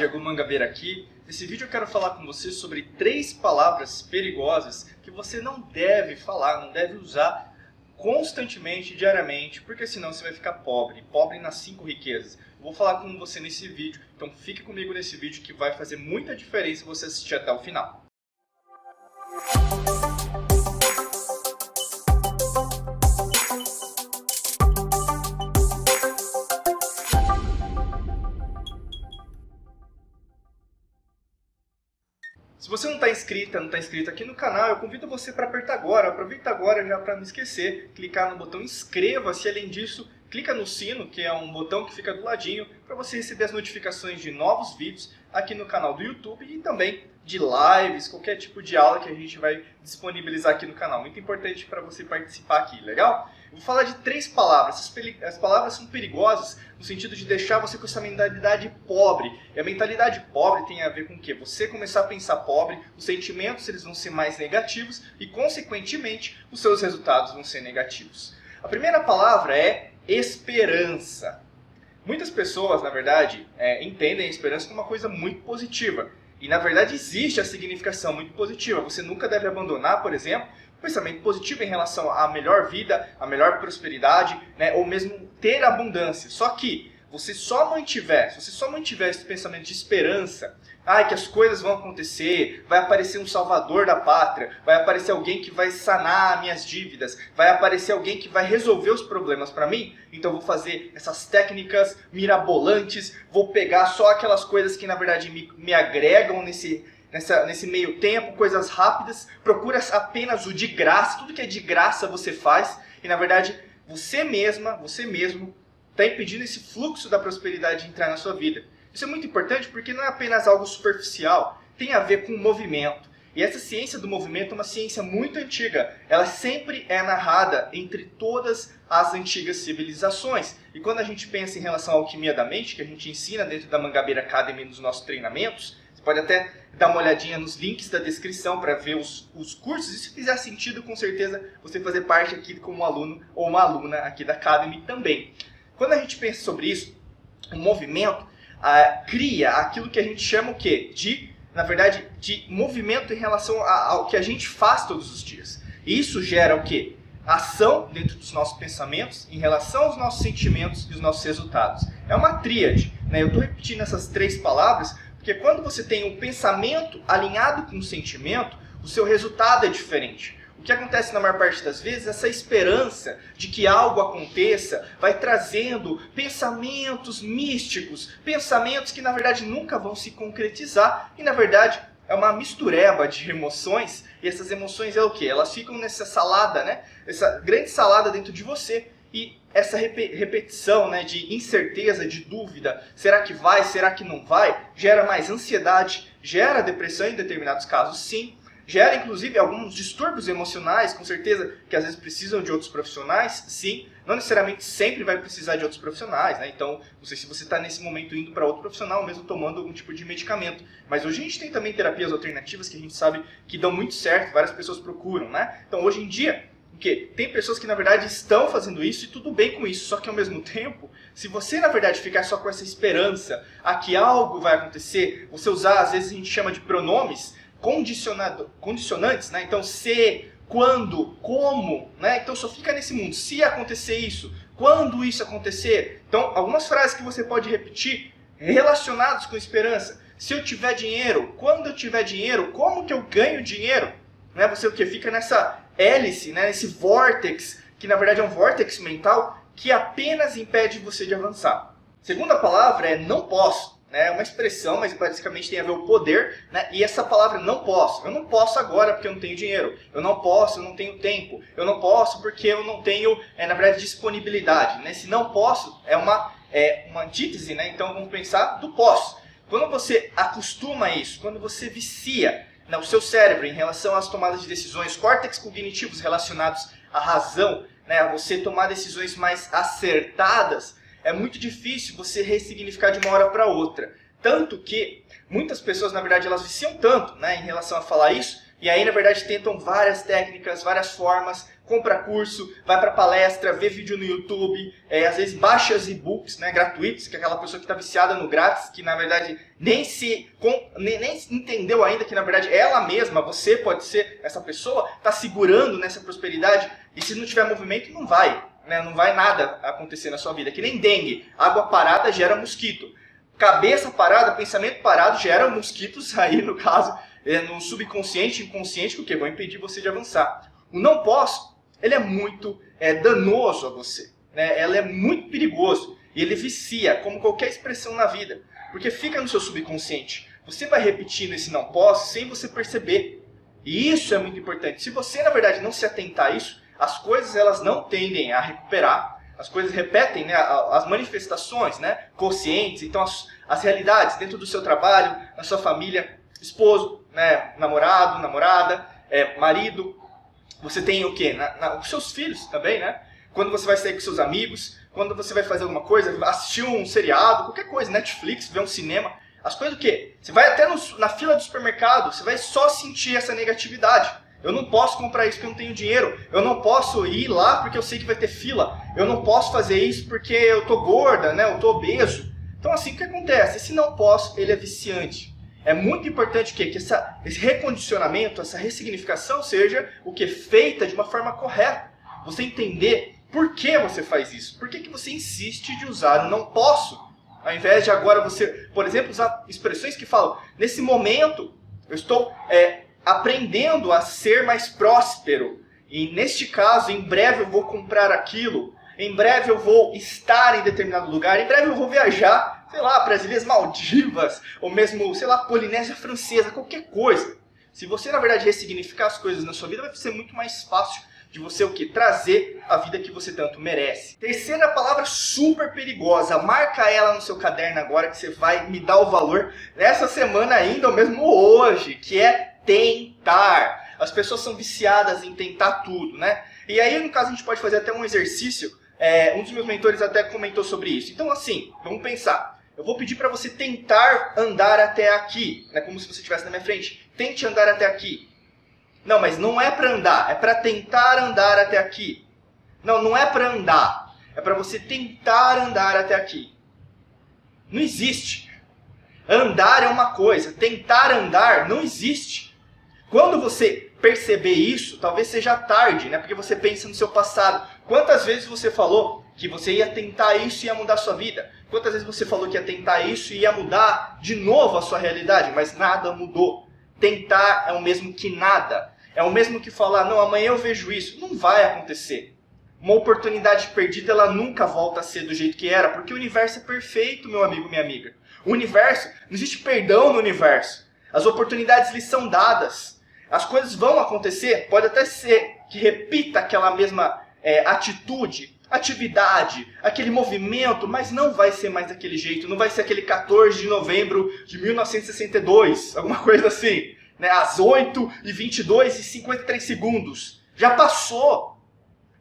Diego Mangabeira aqui. Nesse vídeo eu quero falar com você sobre três palavras perigosas que você não deve falar, não deve usar constantemente, diariamente, porque senão você vai ficar pobre, pobre nas cinco riquezas. Eu vou falar com você nesse vídeo, então fique comigo nesse vídeo que vai fazer muita diferença você assistir até o final. Você não está inscrita, não está inscrito aqui no canal, eu convido você para apertar agora. Aproveita agora já para não esquecer, clicar no botão inscreva-se. Além disso, clica no sino, que é um botão que fica do ladinho, para você receber as notificações de novos vídeos aqui no canal do YouTube e também de lives, qualquer tipo de aula que a gente vai disponibilizar aqui no canal. Muito importante para você participar aqui, legal? Vou falar de três palavras. As palavras são perigosas no sentido de deixar você com essa mentalidade pobre. E a mentalidade pobre tem a ver com o quê? Você começar a pensar pobre, os sentimentos eles vão ser mais negativos e, consequentemente, os seus resultados vão ser negativos. A primeira palavra é esperança. Muitas pessoas, na verdade, é, entendem a esperança como uma coisa muito positiva. E na verdade existe a significação muito positiva. Você nunca deve abandonar, por exemplo, pensamento positivo em relação à melhor vida, à melhor prosperidade, né, ou mesmo ter abundância. Só que você só mantiver, se você só mantiver esse pensamento de esperança, ai, que as coisas vão acontecer, vai aparecer um salvador da pátria, vai aparecer alguém que vai sanar minhas dívidas, vai aparecer alguém que vai resolver os problemas para mim, então vou fazer essas técnicas mirabolantes, vou pegar só aquelas coisas que na verdade me, me agregam nesse Nessa, nesse meio tempo, coisas rápidas, procura apenas o de graça, tudo que é de graça você faz, e na verdade você mesma, você mesmo está impedindo esse fluxo da prosperidade de entrar na sua vida. Isso é muito importante porque não é apenas algo superficial, tem a ver com o movimento. E essa ciência do movimento é uma ciência muito antiga. Ela sempre é narrada entre todas as antigas civilizações. E quando a gente pensa em relação à alquimia da mente, que a gente ensina dentro da Mangabeira Academy nos nossos treinamentos, você pode até dar uma olhadinha nos links da descrição para ver os, os cursos. E se fizer sentido, com certeza você fazer parte aqui como aluno ou uma aluna aqui da Academy também. Quando a gente pensa sobre isso, o movimento ah, cria aquilo que a gente chama o quê? De, na verdade, de movimento em relação ao que a gente faz todos os dias. E isso gera o quê? Ação dentro dos nossos pensamentos em relação aos nossos sentimentos e os nossos resultados. É uma tríade. Né? Eu estou repetindo essas três palavras porque quando você tem um pensamento alinhado com o sentimento, o seu resultado é diferente. O que acontece na maior parte das vezes, essa esperança de que algo aconteça vai trazendo pensamentos místicos, pensamentos que na verdade nunca vão se concretizar e na verdade é uma mistureba de emoções e essas emoções é o que? Elas ficam nessa salada, né? Essa grande salada dentro de você e essa repetição né, de incerteza, de dúvida, será que vai, será que não vai, gera mais ansiedade, gera depressão em determinados casos, sim, Gera, inclusive, alguns distúrbios emocionais, com certeza, que às vezes precisam de outros profissionais, sim. Não necessariamente sempre vai precisar de outros profissionais, né? Então, não sei se você está nesse momento indo para outro profissional, mesmo tomando algum tipo de medicamento. Mas hoje a gente tem também terapias alternativas que a gente sabe que dão muito certo, várias pessoas procuram, né? Então, hoje em dia, porque tem pessoas que na verdade estão fazendo isso e tudo bem com isso, só que ao mesmo tempo, se você na verdade ficar só com essa esperança a que algo vai acontecer, você usar, às vezes a gente chama de pronomes, condicionado, condicionantes, né? Então, se, quando, como, né? Então só fica nesse mundo. Se acontecer isso, quando isso acontecer. Então, algumas frases que você pode repetir relacionadas com esperança. Se eu tiver dinheiro, quando eu tiver dinheiro, como que eu ganho dinheiro? Né? Você o que fica nessa hélice, né? Nesse vortex, que na verdade é um vortex mental que apenas impede você de avançar. Segunda palavra é não posso né, é uma expressão, mas basicamente tem a ver o poder, né, e essa palavra não posso. Eu não posso agora porque eu não tenho dinheiro. Eu não posso, eu não tenho tempo. Eu não posso porque eu não tenho, é, na verdade, disponibilidade. Né? Se não posso, é uma, é uma antítese, né? então vamos pensar do posso. Quando você acostuma isso, quando você vicia né, o seu cérebro em relação às tomadas de decisões, córtex cognitivos relacionados à razão, né, a você tomar decisões mais acertadas, é muito difícil você ressignificar de uma hora para outra. Tanto que muitas pessoas, na verdade, elas viciam tanto né, em relação a falar isso, e aí, na verdade, tentam várias técnicas, várias formas, compra curso, vai para palestra, vê vídeo no YouTube, é, às vezes baixa os e-books né, gratuitos, que é aquela pessoa que está viciada no grátis, que na verdade nem se com, nem, nem, entendeu ainda que na verdade ela mesma, você pode ser essa pessoa, está segurando nessa prosperidade e se não tiver movimento não vai, né, não vai nada acontecer na sua vida. Que nem dengue, água parada gera mosquito, cabeça parada, pensamento parado gera mosquitos aí no caso é, no subconsciente, inconsciente, o que vão impedir você de avançar. O não posso ele é muito é, danoso a você. Né? Ela é muito perigoso. E ele vicia, como qualquer expressão na vida. Porque fica no seu subconsciente. Você vai repetindo esse não posso sem você perceber. E isso é muito importante. Se você, na verdade, não se atentar a isso, as coisas elas não tendem a recuperar. As coisas repetem né, as manifestações né, conscientes. Então, as, as realidades dentro do seu trabalho, na sua família, esposo, né, namorado, namorada, é, marido, você tem o quê? Na, na, os seus filhos também, né? Quando você vai sair com seus amigos, quando você vai fazer alguma coisa, assistir um seriado, qualquer coisa, Netflix, ver um cinema. As coisas o quê? Você vai até no, na fila do supermercado, você vai só sentir essa negatividade. Eu não posso comprar isso porque eu não tenho dinheiro. Eu não posso ir lá porque eu sei que vai ter fila. Eu não posso fazer isso porque eu tô gorda, né? Eu tô obeso. Então assim o que acontece? Esse não posso, ele é viciante. É muito importante que, que essa, esse recondicionamento, essa ressignificação seja o que feita de uma forma correta. Você entender por que você faz isso. Por que, que você insiste de usar o não posso? Ao invés de agora você, por exemplo, usar expressões que falam, nesse momento eu estou é, aprendendo a ser mais próspero. E neste caso, em breve eu vou comprar aquilo. Em breve eu vou estar em determinado lugar. Em breve eu vou viajar sei lá, para as Ilhas Maldivas, ou mesmo, sei lá, Polinésia Francesa, qualquer coisa. Se você, na verdade, ressignificar as coisas na sua vida, vai ser muito mais fácil de você o que? Trazer a vida que você tanto merece. Terceira palavra super perigosa, marca ela no seu caderno agora que você vai me dar o valor nessa semana ainda, ou mesmo hoje, que é tentar. As pessoas são viciadas em tentar tudo, né? E aí, no caso, a gente pode fazer até um exercício. É, um dos meus mentores até comentou sobre isso. Então, assim, vamos pensar. Eu vou pedir para você tentar andar até aqui, né, como se você estivesse na minha frente. Tente andar até aqui. Não, mas não é para andar, é para tentar andar até aqui. Não, não é para andar, é para você tentar andar até aqui. Não existe. Andar é uma coisa, tentar andar não existe. Quando você perceber isso, talvez seja tarde, né? Porque você pensa no seu passado. Quantas vezes você falou que você ia tentar isso e ia mudar a sua vida? Quantas vezes você falou que ia tentar isso e ia mudar de novo a sua realidade, mas nada mudou? Tentar é o mesmo que nada. É o mesmo que falar, não, amanhã eu vejo isso. Não vai acontecer. Uma oportunidade perdida, ela nunca volta a ser do jeito que era, porque o universo é perfeito, meu amigo, minha amiga. O universo, não existe perdão no universo. As oportunidades lhe são dadas. As coisas vão acontecer, pode até ser que repita aquela mesma é, atitude, atividade, aquele movimento, mas não vai ser mais daquele jeito, não vai ser aquele 14 de novembro de 1962, alguma coisa assim, né? às 8 e 22 e 53 segundos. Já passou.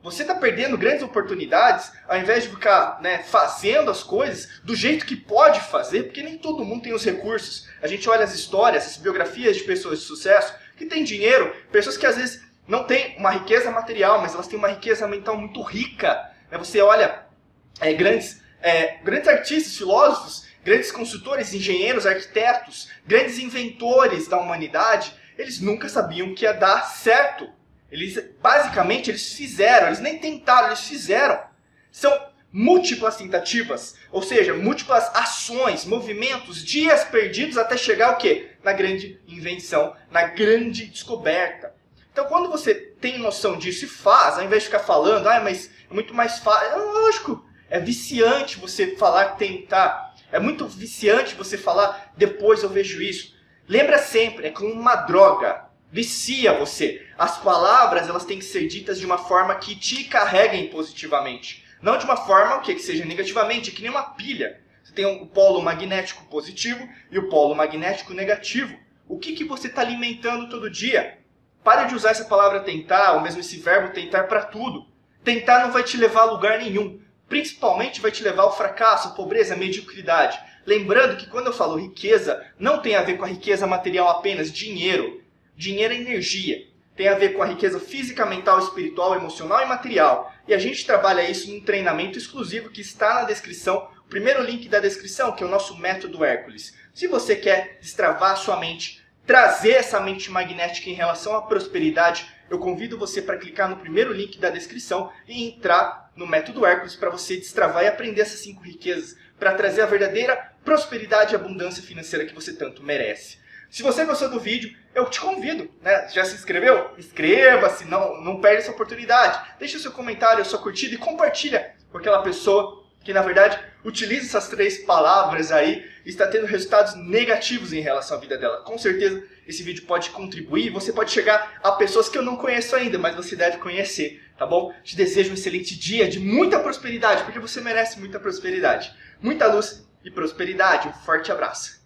Você está perdendo grandes oportunidades ao invés de ficar né, fazendo as coisas do jeito que pode fazer, porque nem todo mundo tem os recursos. A gente olha as histórias, as biografias de pessoas de sucesso que têm dinheiro, pessoas que às vezes não têm uma riqueza material, mas elas têm uma riqueza mental muito rica né? Você olha é, grandes, é, grandes artistas, filósofos, grandes consultores, engenheiros, arquitetos, grandes inventores da humanidade, eles nunca sabiam que ia dar certo. Eles, basicamente, eles fizeram, eles nem tentaram, eles fizeram. São múltiplas tentativas, ou seja, múltiplas ações, movimentos, dias perdidos até chegar o quê? Na grande invenção, na grande descoberta. Então, quando você tem noção disso e faz, ao invés de ficar falando, ah, mas é muito mais fácil. É lógico, é viciante você falar tentar. É muito viciante você falar depois eu vejo isso. Lembra sempre, é como uma droga. Vicia você. As palavras elas têm que ser ditas de uma forma que te carreguem positivamente. Não de uma forma que, que seja negativamente, que nem uma pilha. Você tem o polo magnético positivo e o polo magnético negativo. O que, que você está alimentando todo dia? Pare de usar essa palavra tentar, ou mesmo esse verbo tentar para tudo. Tentar não vai te levar a lugar nenhum. Principalmente vai te levar ao fracasso, pobreza, mediocridade. Lembrando que quando eu falo riqueza, não tem a ver com a riqueza material apenas, dinheiro. Dinheiro é energia. Tem a ver com a riqueza física, mental, espiritual, emocional e material. E a gente trabalha isso num treinamento exclusivo que está na descrição, o primeiro link da descrição, que é o nosso método Hércules. Se você quer destravar sua mente, trazer essa mente magnética em relação à prosperidade, eu convido você para clicar no primeiro link da descrição e entrar no método Hércules para você destravar e aprender essas cinco riquezas, para trazer a verdadeira prosperidade e abundância financeira que você tanto merece. Se você gostou do vídeo, eu te convido, né? Já se inscreveu? Inscreva-se, não, não perde essa oportunidade. Deixe o seu comentário, a sua curtida e compartilha com aquela pessoa que, na verdade, utiliza essas três palavras aí e está tendo resultados negativos em relação à vida dela. Com certeza, esse vídeo pode contribuir. Você pode chegar a pessoas que eu não conheço ainda, mas você deve conhecer, tá bom? Te desejo um excelente dia de muita prosperidade, porque você merece muita prosperidade. Muita luz e prosperidade. Um forte abraço.